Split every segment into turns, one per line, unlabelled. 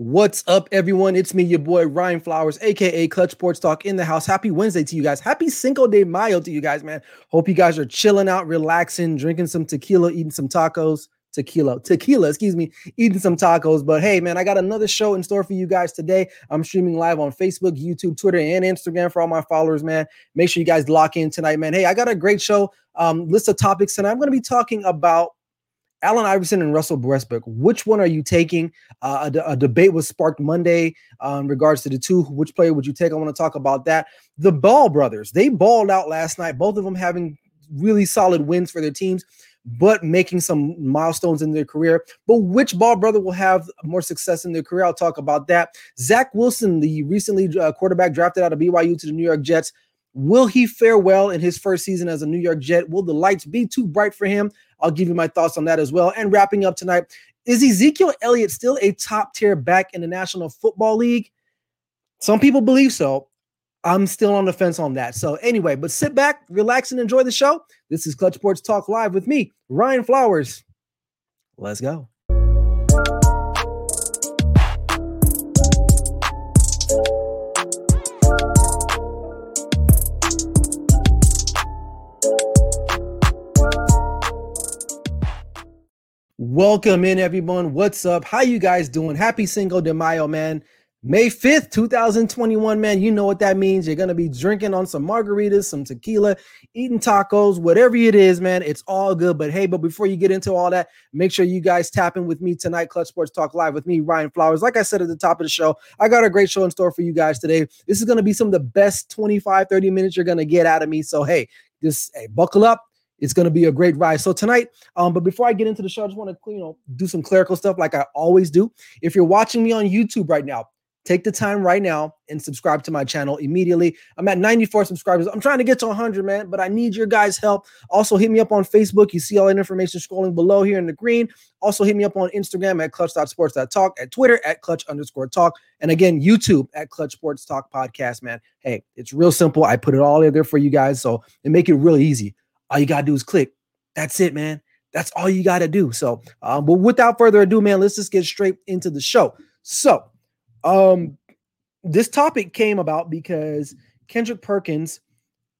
What's up, everyone? It's me, your boy Ryan Flowers, aka Clutch Sports Talk in the house. Happy Wednesday to you guys. Happy Cinco de Mayo to you guys, man. Hope you guys are chilling out, relaxing, drinking some tequila, eating some tacos. Tequila, tequila, excuse me, eating some tacos. But hey, man, I got another show in store for you guys today. I'm streaming live on Facebook, YouTube, Twitter, and Instagram for all my followers, man. Make sure you guys lock in tonight, man. Hey, I got a great show, um, list of topics, and I'm going to be talking about Allen Iverson and Russell Westbrook. Which one are you taking? Uh, a, a, debate was sparked Monday in regards to the two. Which player would you take? I want to talk about that. The Ball brothers, they balled out last night. Both of them having really solid wins for their teams, but making some milestones in their career. But which Ball brother will have more success in their career? I'll talk about that. Zach Wilson, the recently uh, quarterback drafted out of BYU to the New York Jets. Will he fare well in his first season as a New York Jet? Will the lights be too bright for him? I'll give you my thoughts on that as well. And wrapping up tonight, is Ezekiel Elliott still a top tier back in the National Football League? Some people believe so. I'm still on the fence on that. So, anyway, but sit back, relax, and enjoy the show. This is Clutch Sports Talk Live with me, Ryan Flowers. Let's go. Welcome in, everyone. What's up? How you guys doing? Happy Cinco de Mayo, man. May 5th, 2021, man. You know what that means. You're going to be drinking on some margaritas, some tequila, eating tacos, whatever it is, man. It's all good. But hey, but before you get into all that, make sure you guys tap in with me tonight, Clutch Sports Talk Live with me, Ryan Flowers. Like I said at the top of the show, I got a great show in store for you guys today. This is going to be some of the best 25, 30 minutes you're going to get out of me. So hey, just hey, buckle up it's going to be a great ride. So tonight, um, but before I get into the show, I just want to you know do some clerical stuff like I always do. If you're watching me on YouTube right now, take the time right now and subscribe to my channel immediately. I'm at 94 subscribers. I'm trying to get to 100, man, but I need your guys' help. Also, hit me up on Facebook. You see all that information scrolling below here in the green. Also, hit me up on Instagram at clutch.sports.talk, at Twitter at clutch underscore talk, and again, YouTube at clutch sports talk podcast, man. Hey, it's real simple. I put it all in there for you guys. So and make it really easy. All you gotta do is click. That's it, man. That's all you gotta do. So, um, but without further ado, man, let's just get straight into the show. So, um, this topic came about because Kendrick Perkins,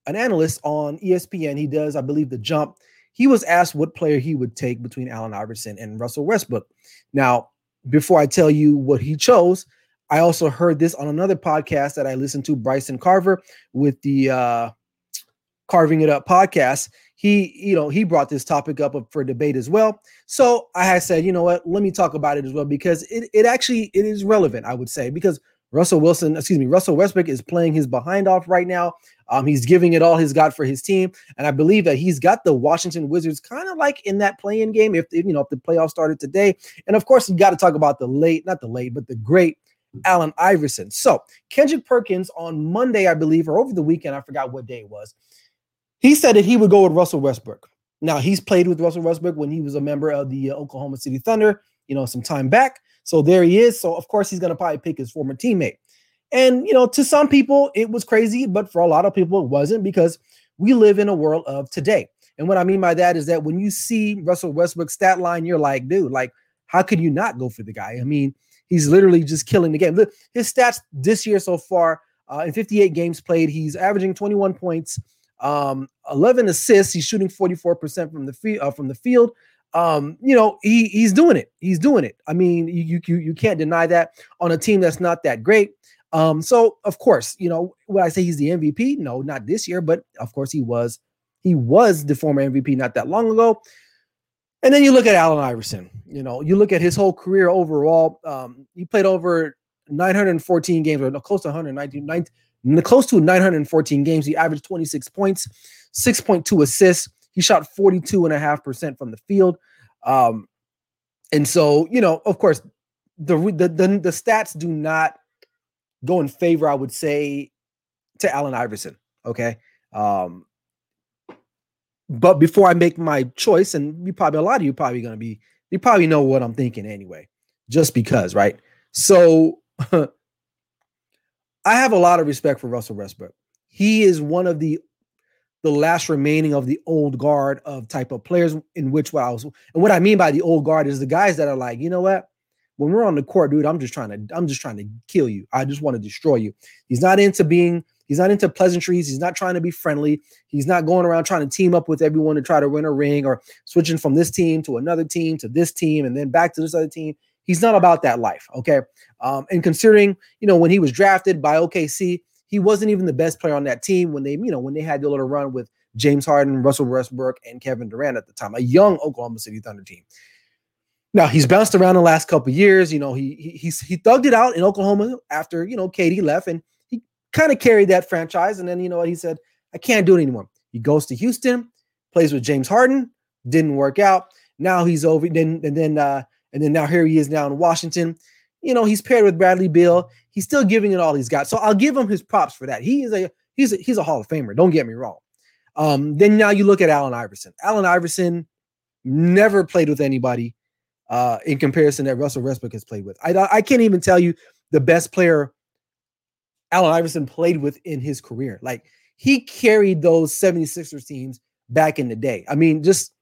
an analyst on ESPN, he does, I believe, the jump. He was asked what player he would take between Allen Iverson and Russell Westbrook. Now, before I tell you what he chose, I also heard this on another podcast that I listened to, Bryson Carver with the uh, Carving It Up podcast, he, you know, he brought this topic up for debate as well. So I had said, you know what, let me talk about it as well because it, it actually it is relevant, I would say, because Russell Wilson, excuse me, Russell Westbrook is playing his behind off right now. Um, he's giving it all he's got for his team, and I believe that he's got the Washington Wizards kind of like in that play-in game. If, you know if the playoffs started today, and of course you got to talk about the late, not the late, but the great Allen Iverson. So Kendrick Perkins on Monday, I believe, or over the weekend, I forgot what day it was. He said that he would go with Russell Westbrook. Now he's played with Russell Westbrook when he was a member of the uh, Oklahoma City Thunder, you know, some time back. So there he is. So of course he's going to probably pick his former teammate. And you know, to some people it was crazy, but for a lot of people it wasn't because we live in a world of today. And what I mean by that is that when you see Russell Westbrook's stat line, you're like, dude, like, how could you not go for the guy? I mean, he's literally just killing the game. His stats this year so far, uh, in 58 games played, he's averaging 21 points, um, 11 assists. He's shooting 44% from the field uh, from the field. Um, you know, he he's doing it. He's doing it. I mean, you you you can't deny that on a team that's not that great. Um, so of course, you know, when I say he's the MVP, no, not this year, but of course he was he was the former MVP not that long ago. And then you look at Allen Iverson, you know, you look at his whole career overall. Um, he played over 914 games or close to 119, close to 914 games. He averaged 26 points, 6.2 assists. He shot 42.5% from the field. Um, and so, you know, of course, the, the, the the stats do not go in favor, I would say, to Allen Iverson. Okay. Um, but before I make my choice, and you probably a lot of you probably gonna be, you probably know what I'm thinking anyway, just because, right? So I have a lot of respect for Russell Westbrook. He is one of the the last remaining of the old guard of type of players in which what I was and what I mean by the old guard is the guys that are like, you know what? when we're on the court, dude, I'm just trying to I'm just trying to kill you. I just want to destroy you. He's not into being he's not into pleasantries. He's not trying to be friendly. He's not going around trying to team up with everyone to try to win a ring or switching from this team to another team to this team and then back to this other team. He's not about that life. Okay. Um, and considering, you know, when he was drafted by OKC, he wasn't even the best player on that team when they, you know, when they had the little run with James Harden, Russell Westbrook, and Kevin Durant at the time, a young Oklahoma City Thunder team. Now he's bounced around the last couple years. You know, he he he's he thugged it out in Oklahoma after you know KD left, and he kind of carried that franchise. And then you know what he said, I can't do it anymore. He goes to Houston, plays with James Harden, didn't work out. Now he's over. Then and then uh, and then now here he is now in Washington. You know, he's paired with Bradley Beal. He's still giving it all he's got. So I'll give him his props for that. He is a he's a, he's a Hall of Famer. Don't get me wrong. Um, then now you look at Allen Iverson. Allen Iverson never played with anybody uh, in comparison that Russell Westbrook has played with. I, I can't even tell you the best player Allen Iverson played with in his career. Like he carried those 76ers teams back in the day. I mean, just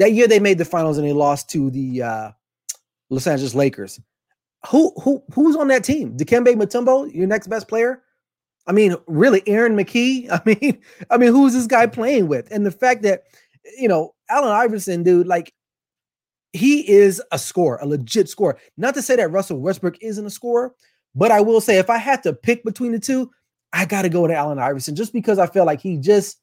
that year they made the finals and they lost to the uh, Los Angeles Lakers. Who who who's on that team? Dikembe Mutombo, your next best player? I mean, really, Aaron McKie. I mean, I mean, who's this guy playing with? And the fact that you know Allen Iverson, dude, like he is a scorer, a legit scorer. Not to say that Russell Westbrook isn't a scorer, but I will say if I had to pick between the two, I got to go to Allen Iverson just because I feel like he just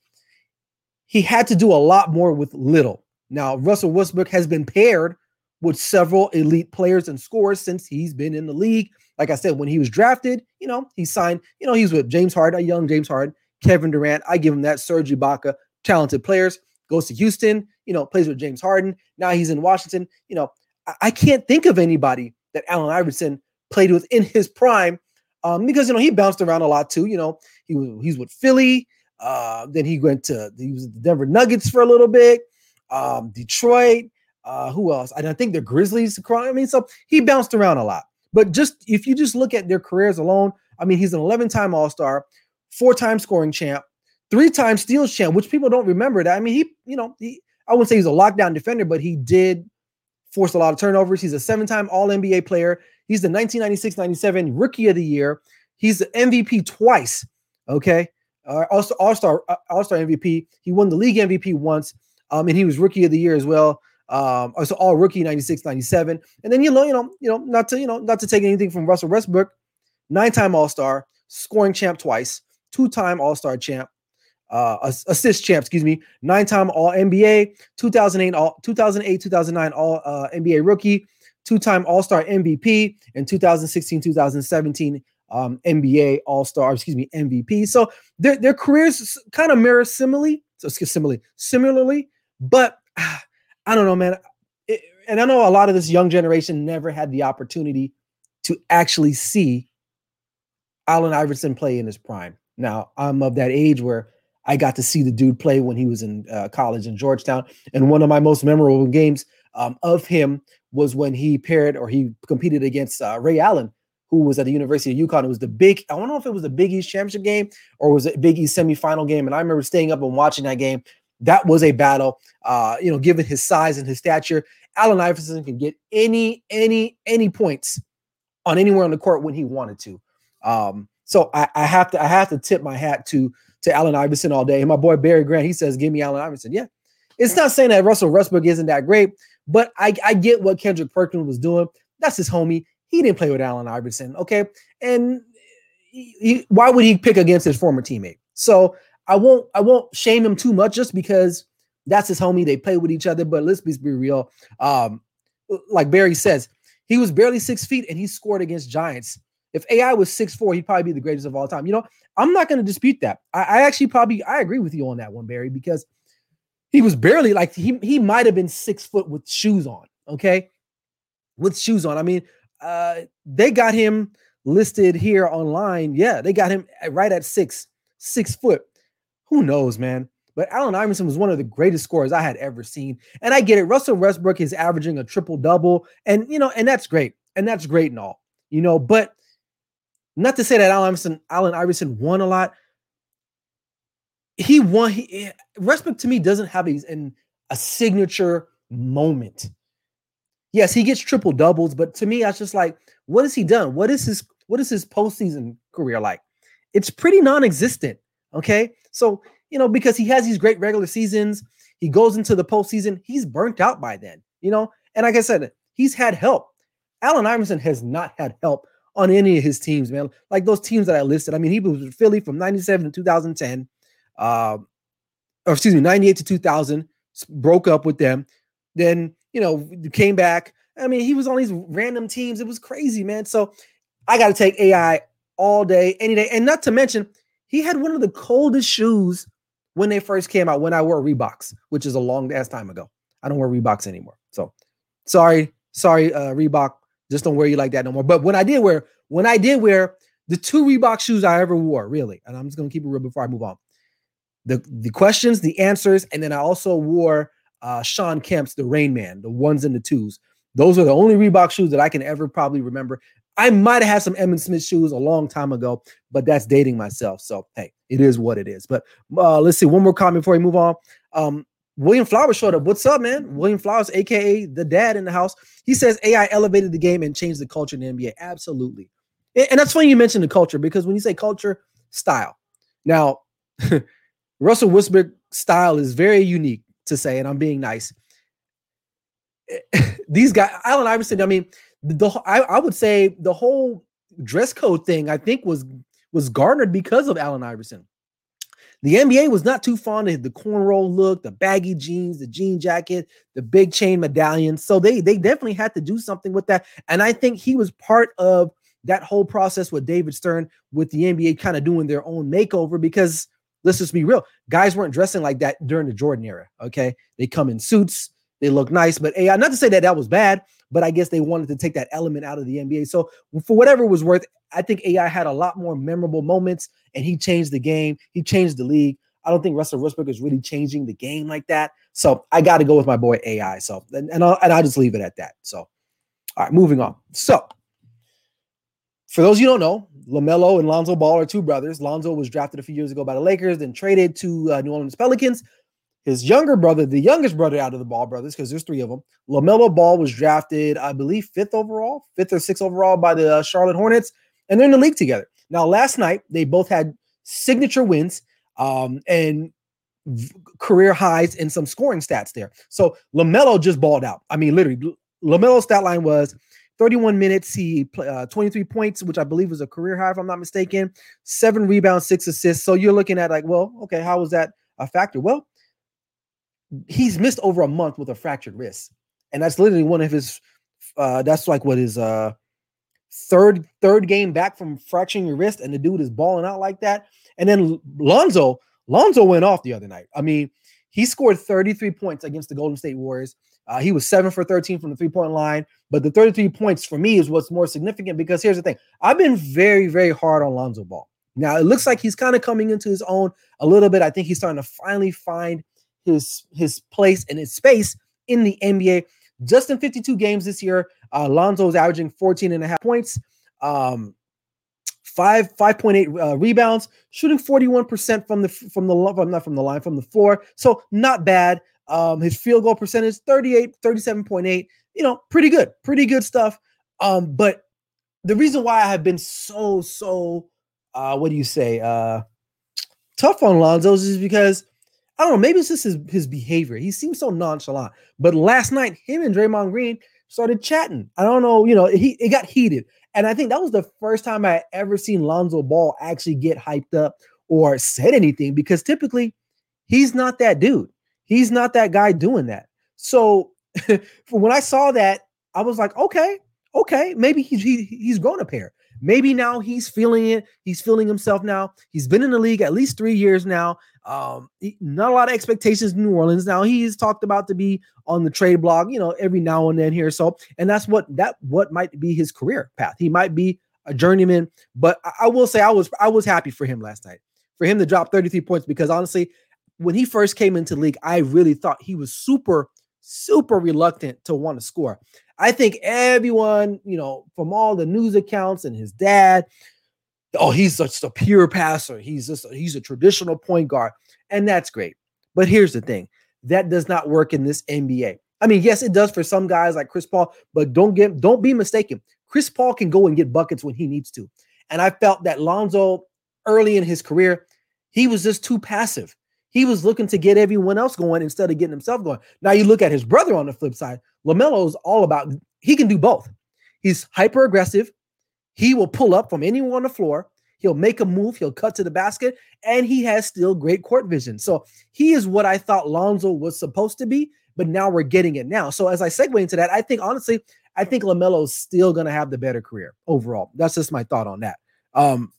he had to do a lot more with little. Now, Russell Westbrook has been paired with several elite players and scorers since he's been in the league. Like I said, when he was drafted, you know, he signed, you know, he's with James Harden, a young James Harden, Kevin Durant. I give him that. Serge Ibaka, talented players. Goes to Houston, you know, plays with James Harden. Now he's in Washington. You know, I, I can't think of anybody that Allen Iverson played with in his prime um, because you know he bounced around a lot too. You know, he was he's with Philly. Uh, then he went to he was the Denver Nuggets for a little bit, um, Detroit. Uh, who else? I don't think the Grizzlies. I mean, so he bounced around a lot. But just if you just look at their careers alone, I mean, he's an 11-time All-Star, four-time scoring champ, three-time steals champ, which people don't remember that. I mean, he, you know, he I wouldn't say he's a lockdown defender, but he did force a lot of turnovers. He's a seven-time All-NBA player. He's the 1996-97 Rookie of the Year. He's the MVP twice. Okay, uh, also All-Star uh, All-Star MVP. He won the league MVP once, um, and he was Rookie of the Year as well. Um, also All Rookie 96-97, and then you know, you know, you know, not to you know, not to take anything from Russell Westbrook, nine-time All-Star, scoring champ twice, two-time All-Star champ, uh, assist champ, excuse me, nine-time All NBA, 2008, all 2008, 2009 All uh, NBA rookie, two-time All-Star MVP, and 2016, 2017 um, NBA All-Star, excuse me, MVP. So their their careers kind of mirror similarly, so similarly, similarly, but I don't know, man. It, and I know a lot of this young generation never had the opportunity to actually see Allen Iverson play in his prime. Now, I'm of that age where I got to see the dude play when he was in uh, college in Georgetown. And one of my most memorable games um, of him was when he paired or he competed against uh, Ray Allen, who was at the University of UConn. It was the big, I don't know if it was the Big East championship game or was it Big East semifinal game. And I remember staying up and watching that game. That was a battle. Uh, you know, given his size and his stature, Allen Iverson can get any, any, any points on anywhere on the court when he wanted to. Um, so I, I have to, I have to tip my hat to to Allen Iverson all day. And my boy Barry Grant, he says, "Give me Allen Iverson." Yeah, it's not saying that Russell Westbrook isn't that great, but I, I get what Kendrick Perkins was doing. That's his homie. He didn't play with Allen Iverson, okay? And he, he, why would he pick against his former teammate? So I won't I won't shame him too much just because that's his homie. They play with each other. But let's be, real. Um, like Barry says, he was barely six feet and he scored against Giants. If AI was six four, he'd probably be the greatest of all time. You know, I'm not going to dispute that. I, I, actually probably I agree with you on that one, Barry, because he was barely like he he might have been six foot with shoes on. Okay, with shoes on. I mean, uh, they got him listed here online. Yeah, they got him right at six six foot. Who knows, man? But Allen Iverson was one of the greatest scorers I had ever seen. And I get it. Russell Westbrook is averaging a triple double, and you know, and that's great, and that's great and all, you know. But not to say that Allen Iverson, Allen Iverson won a lot. He won. He, eh, Westbrook to me doesn't have a, a signature moment. yes, he gets triple doubles, but to me, I was just like, what has he done? What is his what is his postseason career like? It's pretty non-existent. Okay. So, you know, because he has these great regular seasons, he goes into the postseason, he's burnt out by then, you know. And like I said, he's had help. Allen Iverson has not had help on any of his teams, man. Like those teams that I listed. I mean, he was with Philly from 97 to 2010, uh, or excuse me, 98 to 2000, broke up with them. Then, you know, came back. I mean, he was on these random teams. It was crazy, man. So I got to take AI all day, any day. And not to mention, he had one of the coldest shoes when they first came out when I wore Reeboks, which is a long ass time ago. I don't wear Reeboks anymore. So sorry, sorry, uh, Reebok. Just don't wear you like that no more. But when I did wear, when I did wear the two Reebok shoes I ever wore, really, and I'm just gonna keep it real before I move on. The the questions, the answers, and then I also wore uh Shawn Kemp's the Rain Man, the ones and the twos. Those are the only Reebok shoes that I can ever probably remember. I might have had some Emmitt Smith shoes a long time ago, but that's dating myself. So hey, it is what it is. But uh, let's see one more comment before we move on. Um, William Flowers showed up. What's up, man? William Flowers, aka the dad in the house. He says AI elevated the game and changed the culture in the NBA. Absolutely. And that's funny you mentioned the culture because when you say culture, style. Now, Russell Westbrook style is very unique to say, and I'm being nice. These guys, Allen Iverson, I mean, the I, I would say the whole dress code thing, I think was was garnered because of Allen Iverson. The NBA was not too fond of the cornrow look, the baggy jeans, the jean jacket, the big chain medallion. So they they definitely had to do something with that. And I think he was part of that whole process with David Stern, with the NBA kind of doing their own makeover because let's just be real, guys weren't dressing like that during the Jordan era. Okay, they come in suits, they look nice, but AI. Not to say that that was bad, but I guess they wanted to take that element out of the NBA. So for whatever it was worth, I think AI had a lot more memorable moments, and he changed the game. He changed the league. I don't think Russell Westbrook is really changing the game like that. So I got to go with my boy AI. So and and I'll, and I'll just leave it at that. So all right, moving on. So for those you don't know, LaMelo and Lonzo Ball are two brothers. Lonzo was drafted a few years ago by the Lakers, then traded to uh, New Orleans Pelicans. His younger brother, the youngest brother out of the Ball brothers, because there's three of them, LaMelo Ball was drafted, I believe, fifth overall, fifth or sixth overall by the uh, Charlotte Hornets, and they're in the league together. Now, last night, they both had signature wins um, and v- career highs in some scoring stats there. So LaMelo just balled out. I mean, literally, LaMelo's stat line was 31 minutes, he uh, 23 points, which I believe was a career high, if I'm not mistaken, seven rebounds, six assists. So you're looking at like, well, okay, how was that a factor? Well, he's missed over a month with a fractured wrist, and that's literally one of his. Uh, that's like what his uh third third game back from fracturing your wrist, and the dude is balling out like that. And then Lonzo, Lonzo went off the other night. I mean, he scored 33 points against the Golden State Warriors. Uh, he was seven for 13 from the three point line. But the 33 points for me is what's more significant because here's the thing I've been very, very hard on Lonzo Ball. Now, it looks like he's kind of coming into his own a little bit. I think he's starting to finally find his his place and his space in the NBA. Just in 52 games this year, uh, Lonzo is averaging 14 and a half points, um, five 5.8 uh, rebounds, shooting 41% from the from the not from the line from the floor. So not bad. Um, his field goal percentage 38, 37.8. You know, pretty good, pretty good stuff. Um, but the reason why I have been so so uh, what do you say uh, tough on Lonzo's is because I don't know. Maybe it's just his, his behavior. He seems so nonchalant. But last night, him and Draymond Green started chatting. I don't know. You know, he it got heated, and I think that was the first time I ever seen Lonzo Ball actually get hyped up or said anything because typically he's not that dude. He's not that guy doing that. So when I saw that, I was like, okay, okay, maybe he's he, he's grown a pair. Maybe now he's feeling it. He's feeling himself now. He's been in the league at least three years now. Um, he, not a lot of expectations in New Orleans. Now he's talked about to be on the trade blog, you know, every now and then here. So, and that's what that what might be his career path. He might be a journeyman, but I, I will say I was I was happy for him last night for him to drop 33 points because honestly, when he first came into league, I really thought he was super super reluctant to want to score. I think everyone, you know, from all the news accounts and his dad, oh, he's just a pure passer. He's just a, he's a traditional point guard, and that's great. But here's the thing: that does not work in this NBA. I mean, yes, it does for some guys like Chris Paul, but don't get don't be mistaken. Chris Paul can go and get buckets when he needs to. And I felt that Lonzo early in his career, he was just too passive. He was looking to get everyone else going instead of getting himself going. Now you look at his brother on the flip side. LaMelo is all about he can do both. He's hyper aggressive. He will pull up from anyone on the floor. He'll make a move. He'll cut to the basket, and he has still great court vision. So he is what I thought Lonzo was supposed to be, but now we're getting it now. So as I segue into that, I think honestly, I think LaMelo is still going to have the better career overall. That's just my thought on that. Um,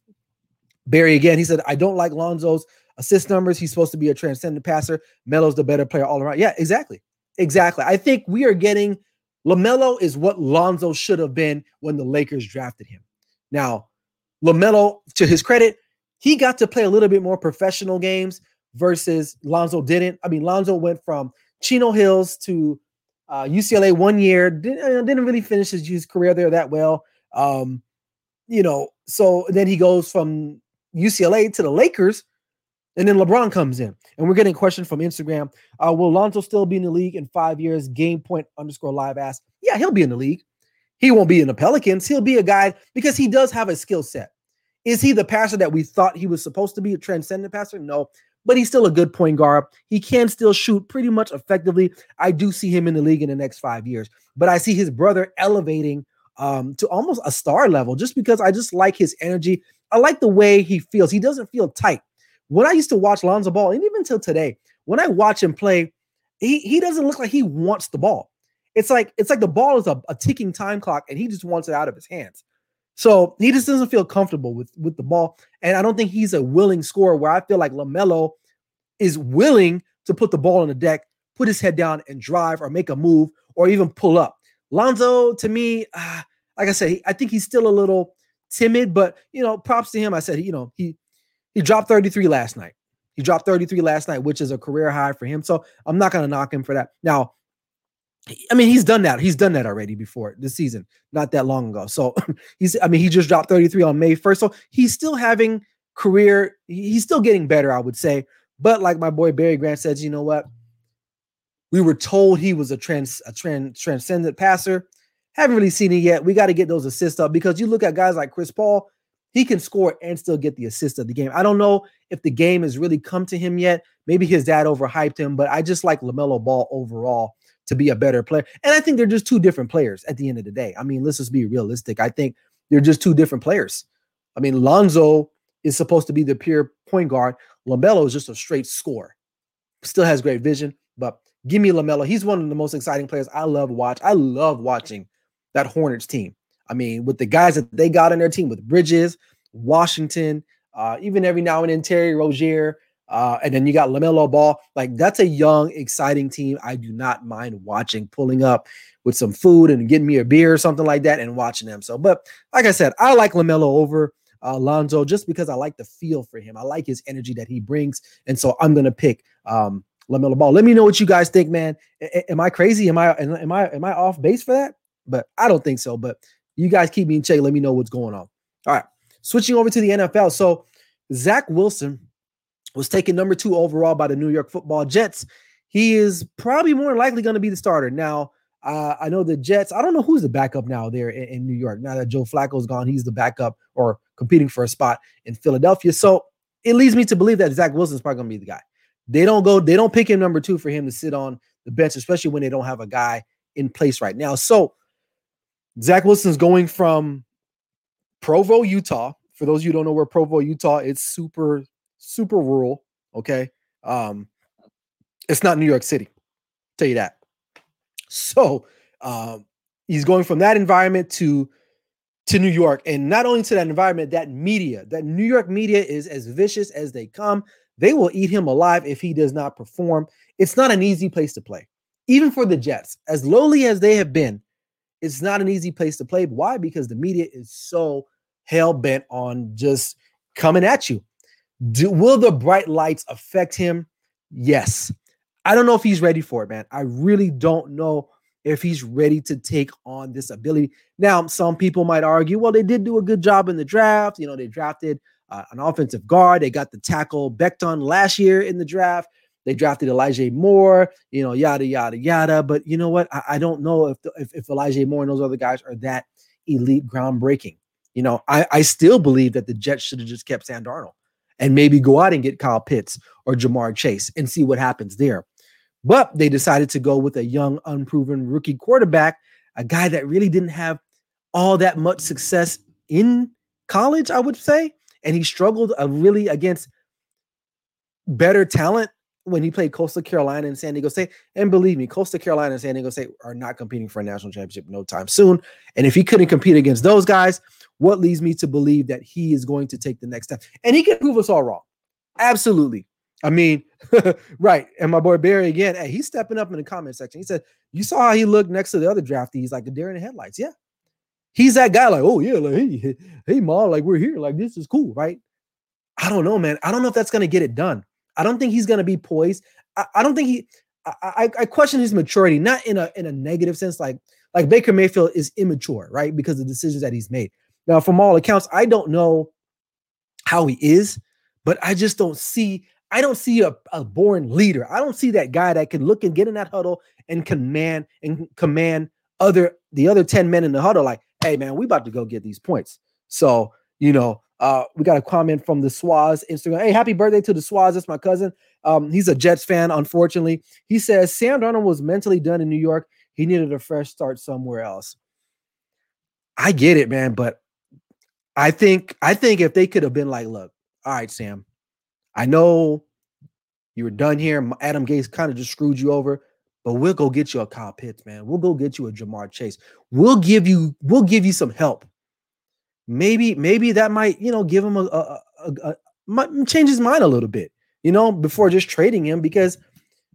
Barry again, he said, I don't like Lonzo's assist numbers. He's supposed to be a transcendent passer. Melo's the better player all around. Yeah, exactly. Exactly. I think we are getting LaMelo is what Lonzo should have been when the Lakers drafted him. Now, LaMelo, to his credit, he got to play a little bit more professional games versus Lonzo didn't. I mean, Lonzo went from Chino Hills to uh, UCLA one year, didn't, uh, didn't really finish his, his career there that well. Um, you know, so then he goes from UCLA to the Lakers, and then LeBron comes in. And we're getting a question from Instagram. Uh, will Lonzo still be in the league in five years? Game point underscore live ask. Yeah, he'll be in the league. He won't be in the Pelicans. He'll be a guy because he does have a skill set. Is he the passer that we thought he was supposed to be, a transcendent passer? No, but he's still a good point guard. He can still shoot pretty much effectively. I do see him in the league in the next five years, but I see his brother elevating um, to almost a star level just because I just like his energy. I like the way he feels. He doesn't feel tight. When I used to watch Lonzo Ball, and even till today, when I watch him play, he, he doesn't look like he wants the ball. It's like it's like the ball is a, a ticking time clock and he just wants it out of his hands. So he just doesn't feel comfortable with with the ball. And I don't think he's a willing scorer where I feel like LaMelo is willing to put the ball on the deck, put his head down and drive or make a move or even pull up. Lonzo, to me, uh, like I said, I think he's still a little timid, but you know, props to him. I said, you know, he he dropped 33 last night. He dropped 33 last night, which is a career high for him. So I'm not going to knock him for that. Now, I mean, he's done that. He's done that already before this season, not that long ago. So he's, I mean, he just dropped 33 on May 1st. So he's still having career, he's still getting better, I would say. But like my boy Barry Grant says, you know what? We were told he was a trans a trans transcendent passer. Haven't really seen it yet. We got to get those assists up because you look at guys like Chris Paul, he can score and still get the assist of the game. I don't know if the game has really come to him yet. Maybe his dad overhyped him, but I just like LaMelo Ball overall to be a better player. And I think they're just two different players at the end of the day. I mean, let's just be realistic. I think they're just two different players. I mean, Lonzo is supposed to be the pure point guard. LaMelo is just a straight scorer. Still has great vision, but give me LaMelo. He's one of the most exciting players I love watch. I love watching that Hornets team. I mean, with the guys that they got on their team with Bridges, Washington, uh, even every now and then Terry Rozier, uh, and then you got LaMelo Ball. Like that's a young, exciting team. I do not mind watching, pulling up with some food and getting me a beer or something like that and watching them. So, but like I said, I like LaMelo over uh, just because I like the feel for him. I like his energy that he brings. And so I'm going to pick um, LaMelo Ball. Let me know what you guys think, man. A- am I crazy? Am I, am I, am I off base for that? But I don't think so. But you guys keep me in check. Let me know what's going on. All right. Switching over to the NFL. So Zach Wilson was taken number two overall by the New York football Jets. He is probably more likely going to be the starter. Now, uh, I know the Jets, I don't know who's the backup now there in, in New York. Now that Joe Flacco's gone, he's the backup or competing for a spot in Philadelphia. So it leads me to believe that Zach Wilson's probably going to be the guy. They don't go, they don't pick him number two for him to sit on the bench, especially when they don't have a guy in place right now. So Zach Wilson's going from Provo, Utah. For those of you don't know where Provo, Utah, it's super, super rural. Okay. Um, it's not New York City. Tell you that. So um, he's going from that environment to to New York, and not only to that environment, that media, that New York media is as vicious as they come. They will eat him alive if he does not perform. It's not an easy place to play, even for the Jets, as lowly as they have been it's not an easy place to play. Why? Because the media is so hell bent on just coming at you. Do, will the bright lights affect him? Yes. I don't know if he's ready for it, man. I really don't know if he's ready to take on this ability. Now, some people might argue, well, they did do a good job in the draft. You know, they drafted uh, an offensive guard. They got the tackle Becton last year in the draft. They drafted Elijah Moore, you know, yada yada yada. But you know what? I, I don't know if, the, if if Elijah Moore and those other guys are that elite, groundbreaking. You know, I I still believe that the Jets should have just kept Sam Darnold and maybe go out and get Kyle Pitts or Ja'Marr Chase and see what happens there. But they decided to go with a young, unproven rookie quarterback, a guy that really didn't have all that much success in college, I would say. And he struggled uh, really against better talent when he played Coastal Carolina and San Diego State. And believe me, Coastal Carolina and San Diego State are not competing for a national championship no time soon. And if he couldn't compete against those guys, what leads me to believe that he is going to take the next step? And he can prove us all wrong. Absolutely. I mean, right. And my boy Barry again, hey, he's stepping up in the comment section. He said, You saw how he looked next to the other draftee. He's like a deer in the headlights. Yeah. He's that guy, like, oh yeah, like hey, hey, ma, like we're here, like this is cool, right? I don't know, man. I don't know if that's gonna get it done. I don't think he's gonna be poised. I, I don't think he I, I, I question his maturity, not in a in a negative sense, like like Baker Mayfield is immature, right? Because of the decisions that he's made. Now, from all accounts, I don't know how he is, but I just don't see I don't see a, a born leader. I don't see that guy that can look and get in that huddle and command and command other the other 10 men in the huddle like, hey man, we about to go get these points. So, you know, uh, we got a comment from the Swaz Instagram. Hey, happy birthday to the Swaz. That's my cousin. Um, he's a Jets fan, unfortunately. He says Sam Darnold was mentally done in New York. He needed a fresh start somewhere else. I get it, man, but I think I think if they could have been like, look, all right, Sam, I know you were done here. Adam Gase kind of just screwed you over, but we'll go get you a Kyle Pitts, man. We'll go get you a Ja'Marr Chase. We'll give you we'll give you some help. Maybe maybe that might you know give him a, a, a, a might change his mind a little bit, you know, before just trading him because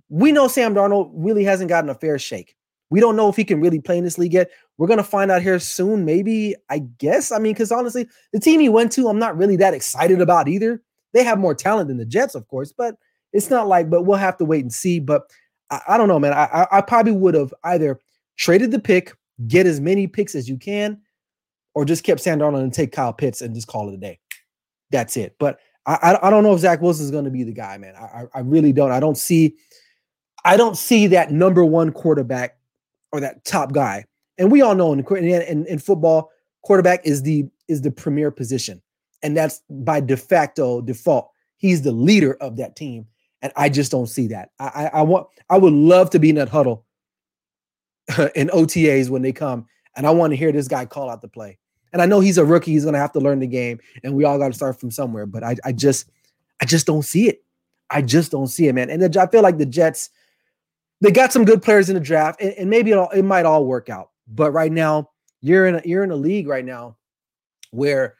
we know Sam Darnold really hasn't gotten a fair shake. We don't know if he can really play in this league yet. We're gonna find out here soon, maybe. I guess. I mean, because honestly, the team he went to, I'm not really that excited about either. They have more talent than the Jets, of course, but it's not like, but we'll have to wait and see. But I, I don't know, man. I, I probably would have either traded the pick, get as many picks as you can, or just kept Sam Darnold and take Kyle Pitts and just call it a day. That's it. But I, I don't know if Zach Wilson is going to be the guy, man. I, I really don't. I don't see, I don't see that number one quarterback or that top guy. And we all know in, in, in football, quarterback is the is the premier position and that's by de facto default. He's the leader of that team, and I just don't see that. I, I, I want I would love to be in that huddle in OTAs when they come, and I want to hear this guy call out the play. And I know he's a rookie; he's to have to learn the game, and we all got to start from somewhere. But I, I just, I just don't see it. I just don't see it, man. And the, I feel like the Jets, they got some good players in the draft, and, and maybe it, it might all work out. But right now, you're in a, you're in a league right now where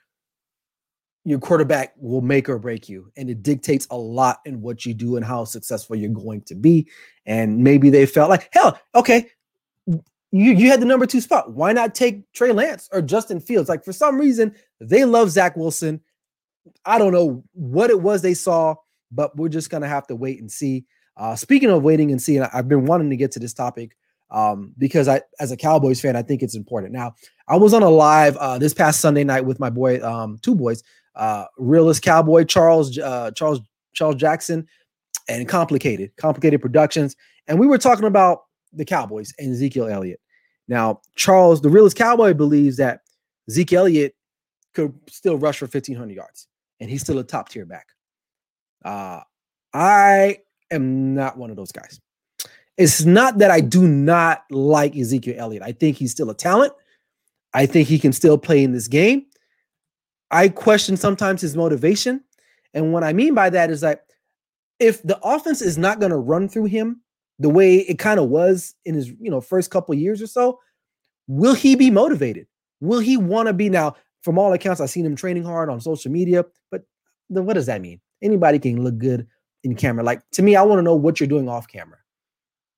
your quarterback will make or break you and it dictates a lot in what you do and how successful you're going to be and maybe they felt like hell okay you you had the number two spot why not take trey lance or justin fields like for some reason they love zach wilson i don't know what it was they saw but we're just gonna have to wait and see uh, speaking of waiting and seeing i've been wanting to get to this topic um, because I, as a Cowboys fan, I think it's important. Now, I was on a live uh, this past Sunday night with my boy, um, two boys, uh, realist cowboy Charles uh, Charles Charles Jackson, and complicated complicated productions. And we were talking about the Cowboys and Ezekiel Elliott. Now, Charles, the realist cowboy, believes that Zeke Elliott could still rush for 1,500 yards, and he's still a top tier back. Uh, I am not one of those guys. It's not that I do not like Ezekiel Elliott. I think he's still a talent. I think he can still play in this game. I question sometimes his motivation. And what I mean by that is that if the offense is not going to run through him the way it kind of was in his, you know, first couple years or so, will he be motivated? Will he want to be now? From all accounts, I've seen him training hard on social media, but the, what does that mean? Anybody can look good in camera. Like to me, I want to know what you're doing off camera.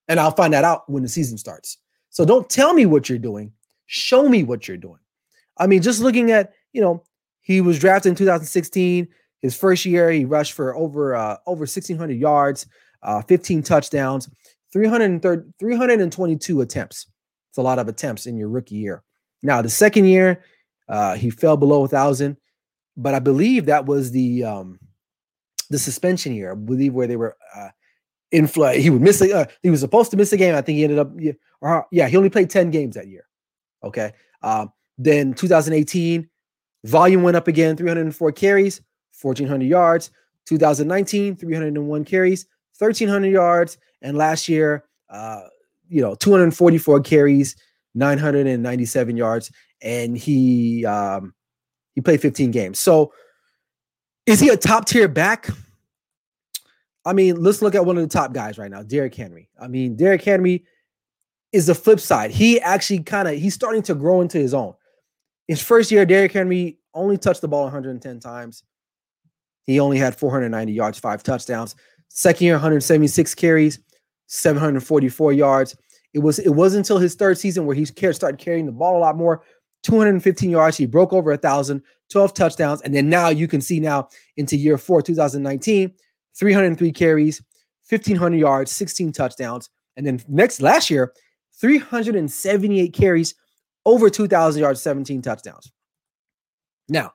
And I'll find that out when the season starts. So don't tell me what you're doing. Show me what you're doing. I mean, just looking at, you know, he was drafted in 2016. His first year, he rushed for over uh, over 1,600 yards, uh, 15 touchdowns, 330, 322 attempts. It's a lot of attempts in your rookie year. Now, the second year, uh, he fell below a thousand, but I believe that was the um, the suspension year. I believe where they were uh, in flight. He would miss a, uh, he was supposed to miss a game. I think he ended up yeah, or, yeah, he only played 10 games that year. Okay. Um, then 2018, volume went up again, 304 carries, 1400 yards. 2019, 301 carries, 1300 yards, and last year, uh, you know, 244 carries, 997 yards, and he um, he played 15 games. So, is he a top tier back? I mean, let's look at one of the top guys right now, Derrick Henry. I mean, Derrick Henry is the flip side. He actually kind of he's starting to grow into his own. His first year, Derrick Henry only touched the ball 110 times. He only had 490 yards, five touchdowns. Second year, 176 carries, 744 yards. It was it wasn't until his third season where he started carrying the ball a lot more. 215 yards. He broke over a thousand, 12 touchdowns, and then now you can see now into year four, 2019, 303 carries, 1500 yards, 16 touchdowns, and then next last year, 378 carries, over 2,000 yards, 17 touchdowns. Now,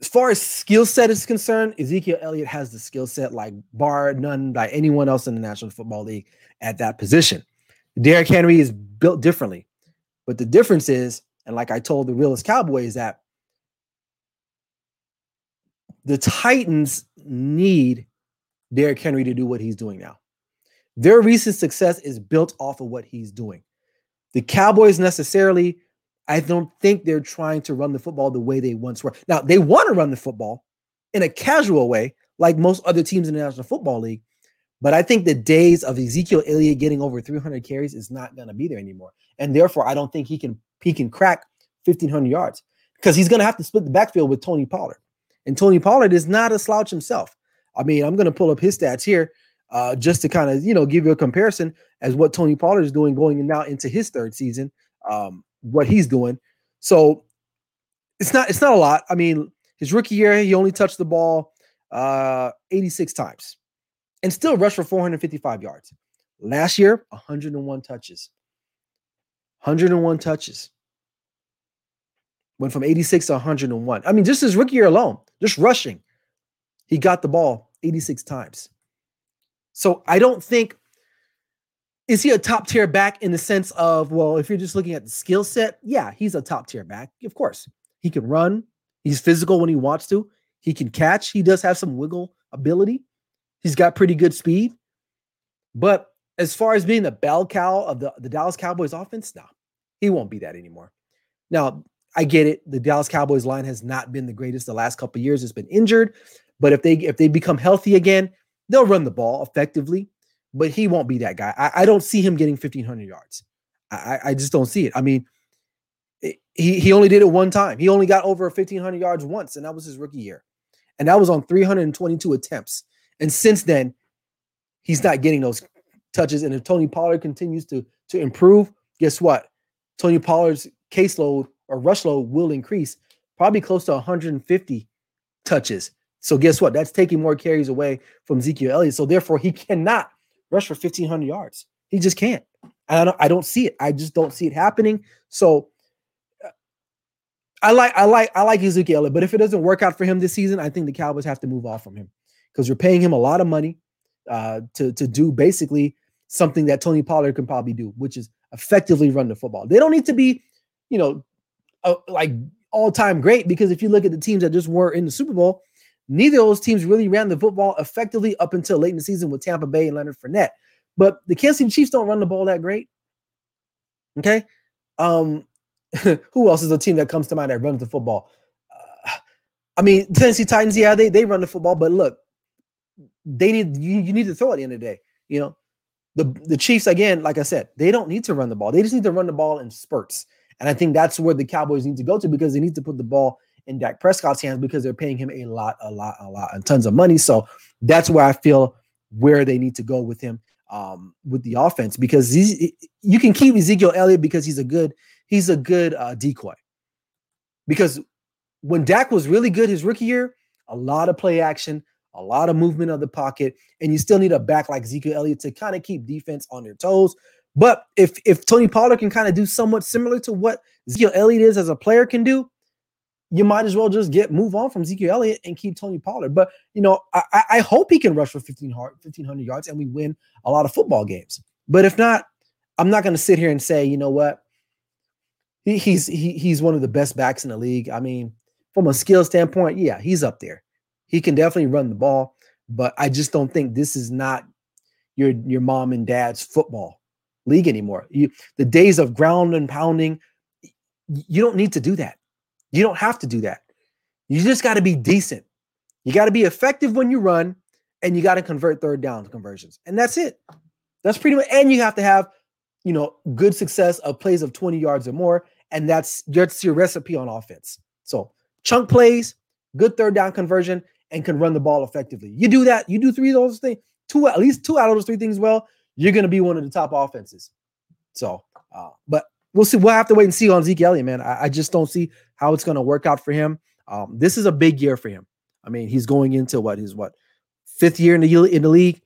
as far as skill set is concerned, Ezekiel Elliott has the skill set like bar none by anyone else in the National Football League at that position. Derrick Henry is built differently. But the difference is, and like I told the realest cowboy, is that the Titans need Derrick Henry to do what he's doing now. Their recent success is built off of what he's doing. The Cowboys necessarily I don't think they're trying to run the football the way they once were. Now, they want to run the football in a casual way, like most other teams in the National Football League. But I think the days of Ezekiel Elliott getting over 300 carries is not going to be there anymore. And therefore, I don't think he can he can crack 1500 yards because he's going to have to split the backfield with Tony Pollard. And Tony Pollard is not a slouch himself. I mean, I'm going to pull up his stats here uh, just to kind of, you know, give you a comparison as what Tony Pollard is doing going now into his third season. Um, what he's doing. So it's not it's not a lot. I mean, his rookie year, he only touched the ball uh 86 times and still rushed for 455 yards. Last year, 101 touches. 101 touches. Went from 86 to 101. I mean, just his rookie year alone, just rushing, he got the ball 86 times. So I don't think is he a top tier back in the sense of, well, if you're just looking at the skill set, yeah, he's a top tier back. Of course, he can run. He's physical when he wants to. He can catch. He does have some wiggle ability. He's got pretty good speed. But as far as being the bell cow of the, the Dallas Cowboys offense, no, he won't be that anymore. Now, I get it. The Dallas Cowboys line has not been the greatest the last couple years. It's been injured. But if they if they become healthy again, they'll run the ball effectively but he won't be that guy. I, I don't see him getting 1,500 yards. I, I just don't see it. I mean, it, he, he only did it one time. He only got over 1,500 yards once, and that was his rookie year. And that was on 322 attempts. And since then, he's not getting those touches. And if Tony Pollard continues to, to improve, guess what? Tony Pollard's caseload or rush load will increase, probably close to 150 touches. So guess what? That's taking more carries away from Ezekiel Elliott. So therefore, he cannot rush for 1,500 yards. He just can't. I don't, I don't see it. I just don't see it happening. So uh, I like I like I like Ezekiel but if it doesn't work out for him this season, I think the Cowboys have to move off from him because you're paying him a lot of money uh, to to do basically something that Tony Pollard can probably do, which is effectively run the football. They don't need to be, you know, uh, like all time great because if you look at the teams that just were in the Super Bowl, Neither of those teams really ran the football effectively up until late in the season with Tampa Bay and Leonard Fournette. But the Kansas City Chiefs don't run the ball that great. Okay. Um, who else is a team that comes to mind that runs the football? Uh, I mean, Tennessee Titans, yeah, they, they run the football, but look, they need you, you need to throw at the end of the day. You know, the the Chiefs, again, like I said, they don't need to run the ball. They just need to run the ball in spurts. And I think that's where the Cowboys need to go to because they need to put the ball in Dak Prescott's hands because they're paying him a lot, a lot, a lot, and tons of money. So that's where I feel where they need to go with him um, with the offense because you can keep Ezekiel Elliott because he's a good he's a good uh, decoy. Because when Dak was really good his rookie year, a lot of play action, a lot of movement of the pocket, and you still need a back like Ezekiel Elliott to kind of keep defense on their toes. But if if Tony Pollard can kind of do somewhat similar to what Ezekiel Elliott is as a player can do, you might as well just get move on from Ezekiel Elliott and keep Tony Pollard. But you know, I, I hope he can rush for 1500 yards and we win a lot of football games. But if not, I'm not going to sit here and say, you know what, he, he's he, he's one of the best backs in the league. I mean, from a skill standpoint, yeah, he's up there. He can definitely run the ball, but I just don't think this is not your your mom and dad's football league anymore. You, the days of ground and pounding, you don't need to do that. You don't have to do that. You just got to be decent. You got to be effective when you run, and you got to convert third down conversions, and that's it. That's pretty much. And you have to have, you know, good success of plays of 20 yards or more, and that's that's your recipe on offense. So chunk plays, good third down conversion, and can run the ball effectively. You do that. You do three of those things, two at least two out of those three things well. You're going to be one of the top offenses. So, uh, but we'll see. We'll have to wait and see on Zeke Elliott, man. I, I just don't see how it's going to work out for him. Um, this is a big year for him. I mean, he's going into what his what fifth year in the in the league.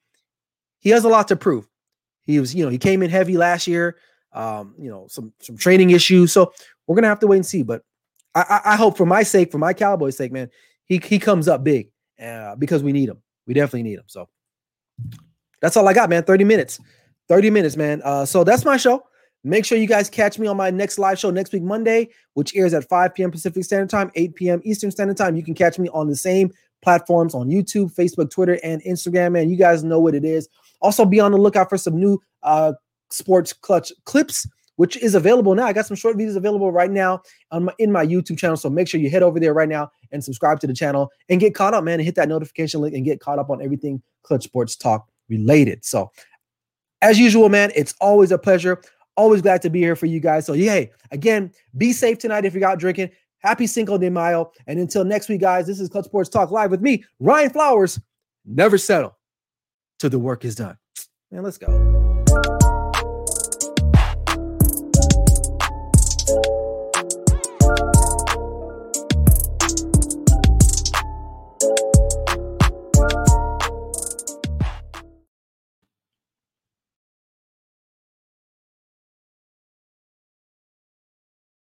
He has a lot to prove. He was, you know, he came in heavy last year. Um, you know, some some training issues. So we're gonna have to wait and see. But I, I, I hope for my sake, for my Cowboys' sake, man, he he comes up big uh, because we need him. We definitely need him. So that's all I got, man. 30 minutes. 30 minutes, man. Uh, so that's my show. Make sure you guys catch me on my next live show next week, Monday, which airs at 5 p.m. Pacific Standard Time, 8 p.m. Eastern Standard Time. You can catch me on the same platforms on YouTube, Facebook, Twitter, and Instagram. Man, you guys know what it is. Also, be on the lookout for some new uh, sports clutch clips, which is available now. I got some short videos available right now my, in my YouTube channel. So make sure you head over there right now and subscribe to the channel and get caught up, man, and hit that notification link and get caught up on everything Clutch Sports Talk related. So, as usual, man, it's always a pleasure. Always glad to be here for you guys. So, yay. Again, be safe tonight if you're out drinking. Happy Cinco de Mayo. And until next week, guys, this is Clutch Sports Talk Live with me, Ryan Flowers. Never settle till the work is done. Man, let's go.